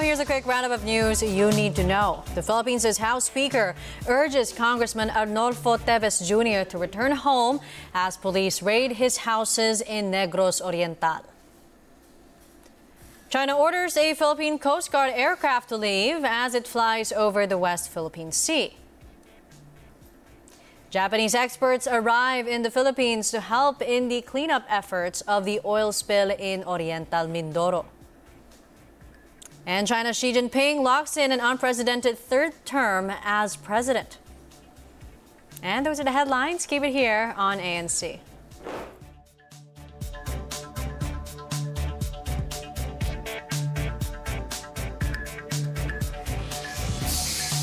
here's a quick roundup of news you need to know. The Philippines' House Speaker urges Congressman Arnolfo Teves Jr. to return home as police raid his houses in Negros Oriental. China orders a Philippine Coast Guard aircraft to leave as it flies over the West Philippine Sea. Japanese experts arrive in the Philippines to help in the cleanup efforts of the oil spill in Oriental Mindoro. And China's Xi Jinping locks in an unprecedented third term as president. And those are the headlines. Keep it here on ANC.